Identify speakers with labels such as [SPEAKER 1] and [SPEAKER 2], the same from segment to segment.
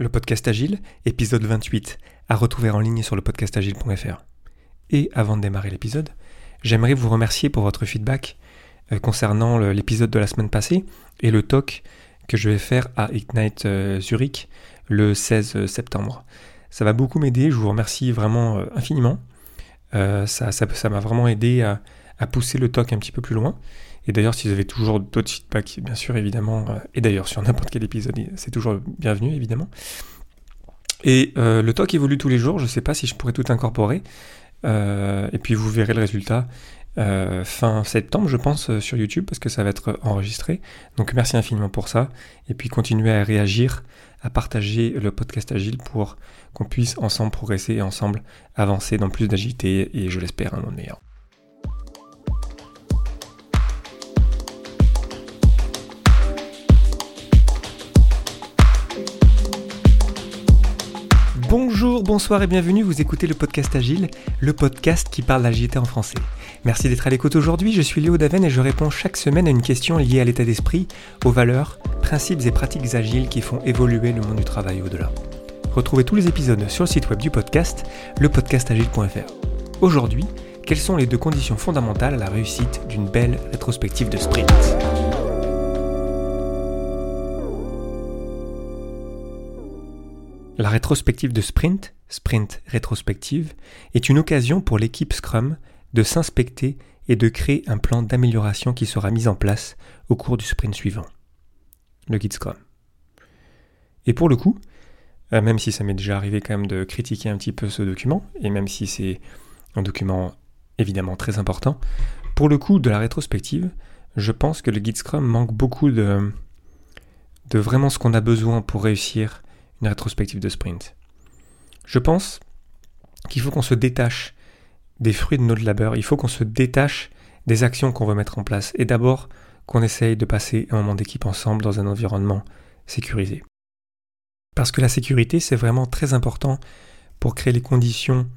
[SPEAKER 1] Le podcast Agile, épisode 28, à retrouver en ligne sur le podcastagile.fr. Et avant de démarrer l'épisode, j'aimerais vous remercier pour votre feedback euh, concernant l'épisode de la semaine passée et le talk que je vais faire à Ignite euh, Zurich le 16 septembre. Ça va beaucoup m'aider, je vous remercie vraiment euh, infiniment. ça m'a vraiment aidé à, pousser le talk un petit peu plus loin. Et d'ailleurs, si vous avez toujours d'autres feedbacks, bien sûr, évidemment, euh, et d'ailleurs sur n'importe quel épisode, c'est toujours bienvenu, évidemment. Et euh, le talk évolue tous les jours, je ne sais pas si je pourrais tout incorporer. Euh, et puis vous verrez le résultat fin septembre, je pense, sur YouTube, parce que ça va être enregistré. Donc merci infiniment pour ça. Et puis continuez à réagir, à partager le podcast Agile pour qu'on puisse ensemble progresser et ensemble avancer dans plus d'agilité et je l'espère un monde meilleur. Bonjour, bonsoir et bienvenue, vous écoutez le podcast Agile, le podcast qui parle d'agilité en français. Merci d'être à l'écoute aujourd'hui, je suis Léo Daven et je réponds chaque semaine à une question liée à l'état d'esprit, aux valeurs, principes et pratiques agiles qui font évoluer le monde du travail au-delà. Retrouvez tous les épisodes sur le site web du podcast, lepodcastagile.fr. Aujourd'hui, quelles sont les deux conditions fondamentales à la réussite d'une belle rétrospective de sprint? La rétrospective de sprint, sprint rétrospective, est une occasion pour l'équipe Scrum de s'inspecter et de créer un plan d'amélioration qui sera mis en place au cours du sprint suivant. Le guide Scrum. Et pour le coup, euh, même si ça m'est déjà arrivé quand même de critiquer un petit peu ce document, et même si c'est un document évidemment très important, pour le coup de la rétrospective, je pense que le guide Scrum manque beaucoup de, de vraiment ce qu'on a besoin pour réussir une rétrospective de sprint. Je pense qu'il faut qu'on se détache des fruits de notre labeur, il faut qu'on se détache des actions qu'on veut mettre en place et d'abord qu'on essaye de passer un moment d'équipe ensemble dans un environnement sécurisé. Parce que la sécurité, c'est vraiment très important pour créer les conditions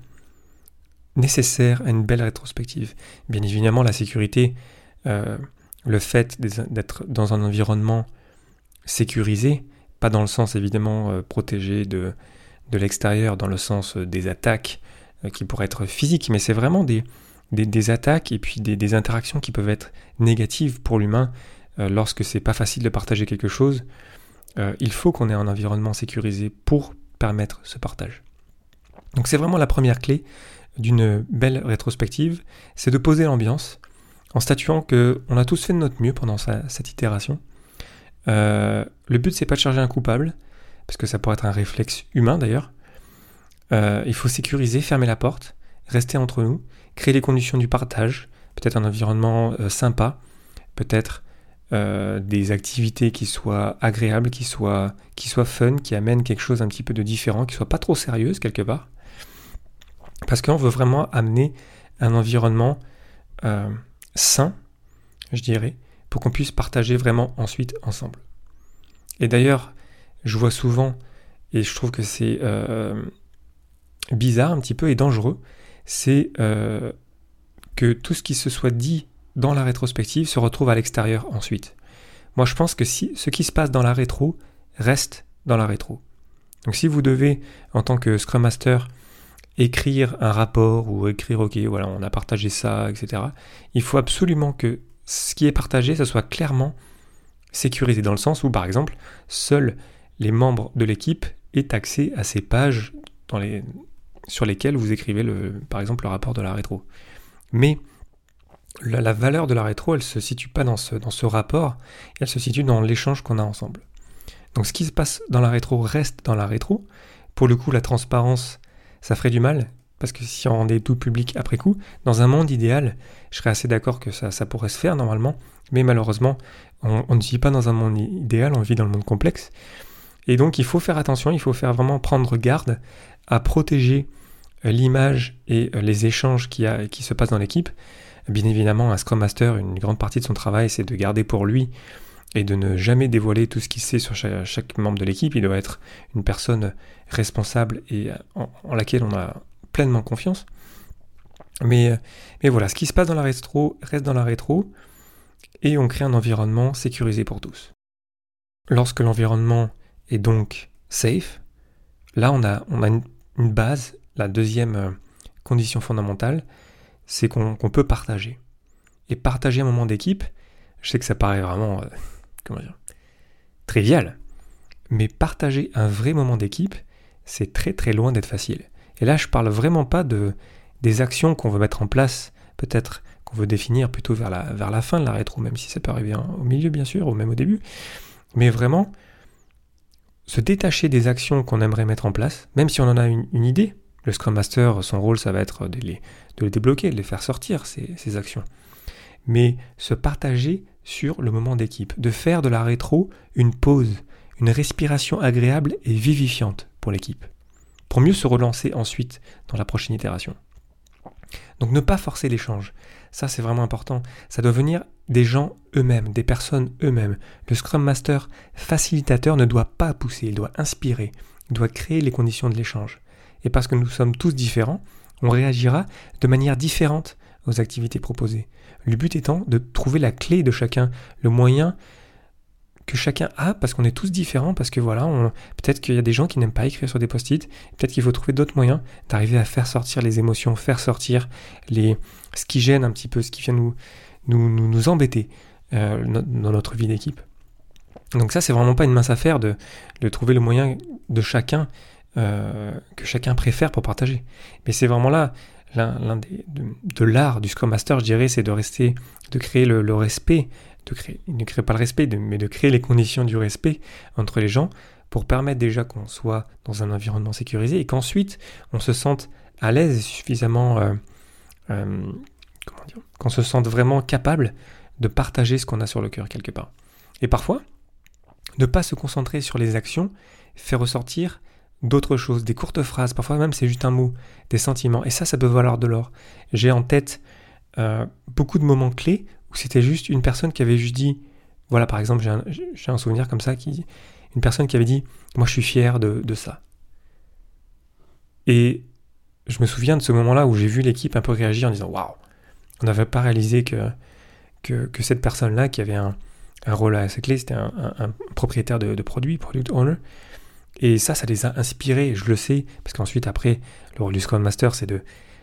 [SPEAKER 1] nécessaires à une belle rétrospective. Bien évidemment, la sécurité, euh, le fait d'être dans un environnement sécurisé, pas dans le sens évidemment euh, protégé de, l'extérieur, dans le sens euh, des attaques euh, qui pourraient être physiques, mais c'est vraiment des, des, attaques et puis des, interactions qui peuvent être négatives pour l'humain lorsque c'est pas facile de partager quelque chose. il faut qu'on ait un environnement sécurisé pour permettre ce partage. Donc c'est vraiment la première clé d'une belle rétrospective, c'est de poser l'ambiance en statuant que on a tous fait de notre mieux pendant cette itération euh, le but, c'est pas de charger un coupable, parce que ça pourrait être un réflexe humain d'ailleurs. Euh, il faut sécuriser, fermer la porte, rester entre nous, créer les conditions du partage, peut-être un environnement euh, sympa, peut-être des activités qui soient agréables, qui soient, qui soient fun, qui amènent quelque chose un petit peu de différent, qui soient pas trop sérieuses quelque part. Parce qu'on veut vraiment amener un environnement sain, je dirais, pour qu'on puisse partager vraiment ensuite ensemble. Et d'ailleurs, je vois souvent, et je trouve que c'est euh, bizarre un petit peu et dangereux, c'est euh, que tout ce qui se soit dit dans la rétrospective se retrouve à l'extérieur ensuite. Moi, je pense que si ce qui se passe dans la rétro reste dans la rétro. Donc si vous devez, en tant que Scrum Master, écrire un rapport ou écrire, ok, voilà, on a partagé ça, etc., il faut absolument que ce qui est partagé, ça soit clairement sécurisé dans le sens où, par exemple, seuls les membres de l'équipe aient accès à ces pages sur lesquelles vous écrivez, le, par exemple, le rapport de la rétro. Mais la, valeur de la rétro, elle ne se situe pas ce, dans ce rapport, elle se situe dans l'échange qu'on a ensemble. Donc ce qui se passe dans la rétro reste dans la rétro. Pour le coup, la transparence, ça ferait du mal, parce que si on rendait tout public après coup, dans un monde idéal, je serais assez d'accord que ça, ça, pourrait se faire normalement, mais malheureusement, on, ne vit pas dans un monde idéal, on vit dans le monde complexe. Et donc il faut faire attention, il faut faire vraiment prendre garde à protéger euh, l'image et euh, les échanges qui, a, qui se passent dans l'équipe. Bien évidemment, un Scrum Master, une grande partie de son travail, c'est de garder pour lui et de ne jamais dévoiler tout ce qu'il sait sur chaque, membre de l'équipe. Il doit être une personne responsable et euh, en laquelle on a pleinement confiance. Mais, mais voilà, ce qui se passe dans la rétro reste dans la rétro et on crée un environnement sécurisé pour tous. Lorsque l'environnement est donc safe, là, on a, on a une, base. La deuxième euh, condition fondamentale, c'est qu'on peut partager. Et partager un moment d'équipe, je sais que ça paraît vraiment, euh, comment dire, trivial. Mais partager un vrai moment d'équipe, c'est très très loin d'être facile. Et là, je parle vraiment pas de des actions qu'on veut mettre en place, peut-être qu'on veut définir plutôt vers la, fin de la rétro, même si ça peut arriver au milieu bien sûr, ou même au début. Mais vraiment, se détacher des actions qu'on aimerait mettre en place, même si on en a une, idée. Le Scrum Master, son rôle, ça va être de les, débloquer, de les faire sortir, ces actions. Mais se partager sur le moment d'équipe, de faire de la rétro une pause, une respiration agréable et vivifiante pour l'équipe, pour mieux se relancer ensuite dans la prochaine itération. Donc ne pas forcer l'échange, ça c'est vraiment important, ça doit venir des gens eux-mêmes, des personnes eux-mêmes. Le Scrum Master facilitateur ne doit pas pousser, il doit inspirer, il doit créer les conditions de l'échange. Et parce que nous sommes tous différents, on réagira de manière différente aux activités proposées. Le but étant de trouver la clé de chacun, le moyen que chacun a parce qu'on est tous différents, parce que voilà, peut-être qu'il y a des gens qui n'aiment pas écrire sur des post-it, peut-être qu'il faut trouver d'autres moyens d'arriver à faire sortir les émotions, faire sortir les, ce qui gêne un petit peu, ce qui vient nous, nous, nous, embêter euh, dans notre vie d'équipe. Donc ça, c'est vraiment pas une mince affaire de, de trouver le moyen de chacun, euh, que chacun préfère pour partager. Mais c'est vraiment là, l'un des, de, l'art du Scrum Master, je dirais, c'est de rester, de créer le respect de créer, ne crée pas le respect, mais de créer les conditions du respect entre les gens pour permettre déjà qu'on soit dans un environnement sécurisé et qu'ensuite on se sente à l'aise et suffisamment, euh, euh, comment dire, qu'on se sente vraiment capable de partager ce qu'on a sur le cœur quelque part. Et parfois, ne pas se concentrer sur les actions fait ressortir d'autres choses, des courtes phrases, parfois même c'est juste un mot, des sentiments, et ça, ça peut valoir de l'or. J'ai en tête euh, beaucoup de moments clés c'était juste une personne qui avait juste dit, voilà par exemple j'ai un, souvenir comme ça, qui, une personne qui avait dit, moi je suis fier de, ça. Et je me souviens de ce moment-là où j'ai vu l'équipe un peu réagir en disant, waouh, on n'avait pas réalisé que, que, cette personne-là qui avait un, rôle assez clé, c'était un, propriétaire de, de produit, product owner. Et ça, ça les a inspirés, je le sais, parce qu'ensuite, après, le rôle du Scrum Master, c'est de,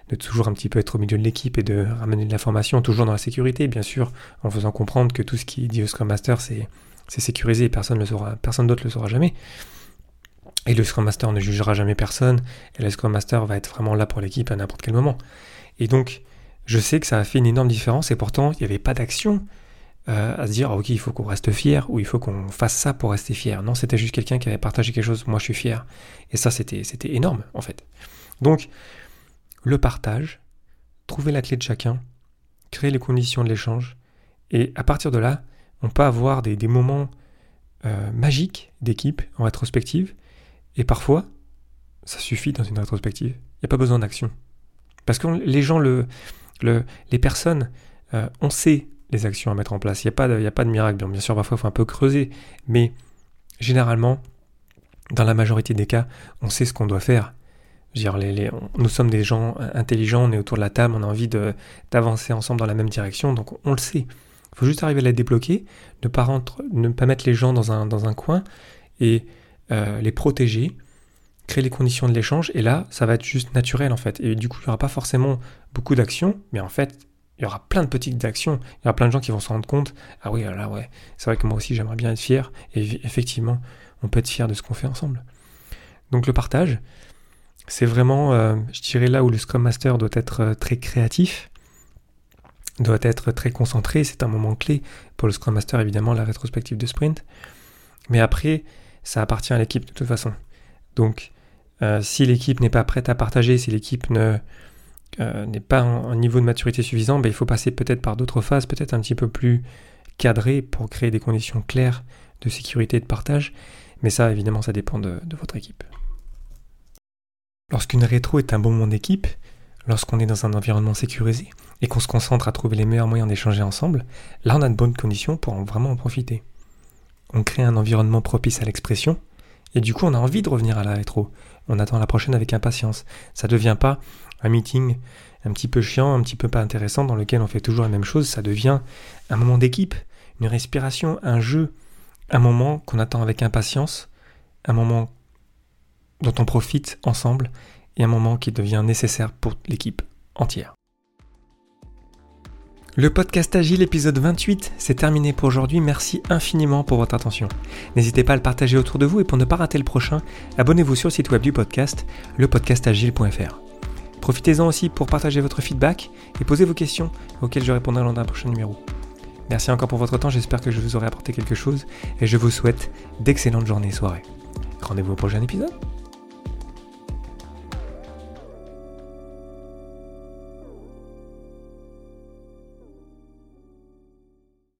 [SPEAKER 1] de toujours un petit peu être au milieu de l'équipe et de ramener de l'information, toujours dans la sécurité, bien sûr, en faisant comprendre que tout ce qui dit au Scrum Master, c'est, sécurisé et personne, le saura, personne d'autre le saura jamais. Et le Scrum Master ne jugera jamais personne, et le Scrum Master va être vraiment là pour l'équipe à n'importe quel moment. Et donc, je sais que ça a fait une énorme différence, et pourtant, il n'y avait pas d'action euh, à se dire, ok, il faut qu'on reste fier, ou il faut qu'on fasse ça pour rester fier. Non, c'était juste quelqu'un qui avait partagé quelque chose, moi je suis fier. Et ça, c'était énorme, en fait. Donc, le partage, trouver la clé de chacun, créer les conditions de l'échange, et à partir de là, on peut avoir des, moments euh, magiques d'équipe en rétrospective, et parfois, ça suffit dans une rétrospective. Il n'y a pas besoin d'action. Parce que les gens, le, les personnes, euh, on sait les actions à mettre en place. Il n'y a pas de miracle. Bien sûr, parfois, il faut un peu creuser, mais généralement, dans la majorité des cas, on sait ce qu'on doit faire nous sommes des gens intelligents, on est autour de la table, on a envie d'avancer ensemble dans la même direction, donc on, le sait. Il faut juste arriver à la débloquer, ne pas, ne pas mettre les gens dans un, dans un coin et euh, les protéger, créer les conditions de l'échange, et là, ça va être juste naturel en fait. Et du coup, il n'y aura pas forcément beaucoup d'actions, mais en fait, il y aura plein de petites actions. Il y aura plein de gens qui vont se rendre compte, ah oui, là, ouais, c'est vrai que moi aussi, j'aimerais bien être fier, et effectivement, on peut être fier de ce qu'on fait ensemble. Donc le partage, c'est vraiment, euh, je dirais, là où le Scrum Master doit être euh, très créatif, doit être très concentré. C'est un moment clé pour le Scrum Master, évidemment, la rétrospective de sprint. Mais après, ça appartient à l'équipe de toute façon. Donc, euh, si l'équipe n'est pas prête à partager, si l'équipe ne n'est pas en, niveau de maturité suffisant, ben, il faut passer peut-être par d'autres phases, peut-être un petit peu plus cadrées pour créer des conditions claires de sécurité et de partage. Mais ça, évidemment, ça dépend de votre équipe. Lorsqu'une rétro est un bon moment d'équipe, lorsqu'on est dans un environnement sécurisé et qu'on se concentre à trouver les meilleurs moyens d'échanger ensemble, là on a de bonnes conditions pour vraiment en profiter. On crée un environnement propice à l'expression et du coup on a envie de revenir à la rétro. On attend la prochaine avec impatience. Ça ne devient pas un meeting un petit peu chiant, un petit peu pas intéressant dans lequel on fait toujours la même chose, ça devient un moment d'équipe, une respiration, un jeu, un moment qu'on attend avec impatience, un moment dont on profite ensemble et un moment qui devient nécessaire pour l'équipe entière. Le podcast Agile épisode 28, c'est terminé pour aujourd'hui. Merci infiniment pour votre attention. N'hésitez pas à le partager autour de vous et pour ne pas rater le prochain, abonnez-vous sur le site web du podcast, lepodcastagile.fr. Profitez-en aussi pour partager votre feedback et poser vos questions auxquelles je répondrai lors d'un prochain numéro. Merci encore pour votre temps, j'espère que je vous aurai apporté quelque chose et je vous souhaite d'excellentes journées et soirées. Rendez-vous au prochain épisode.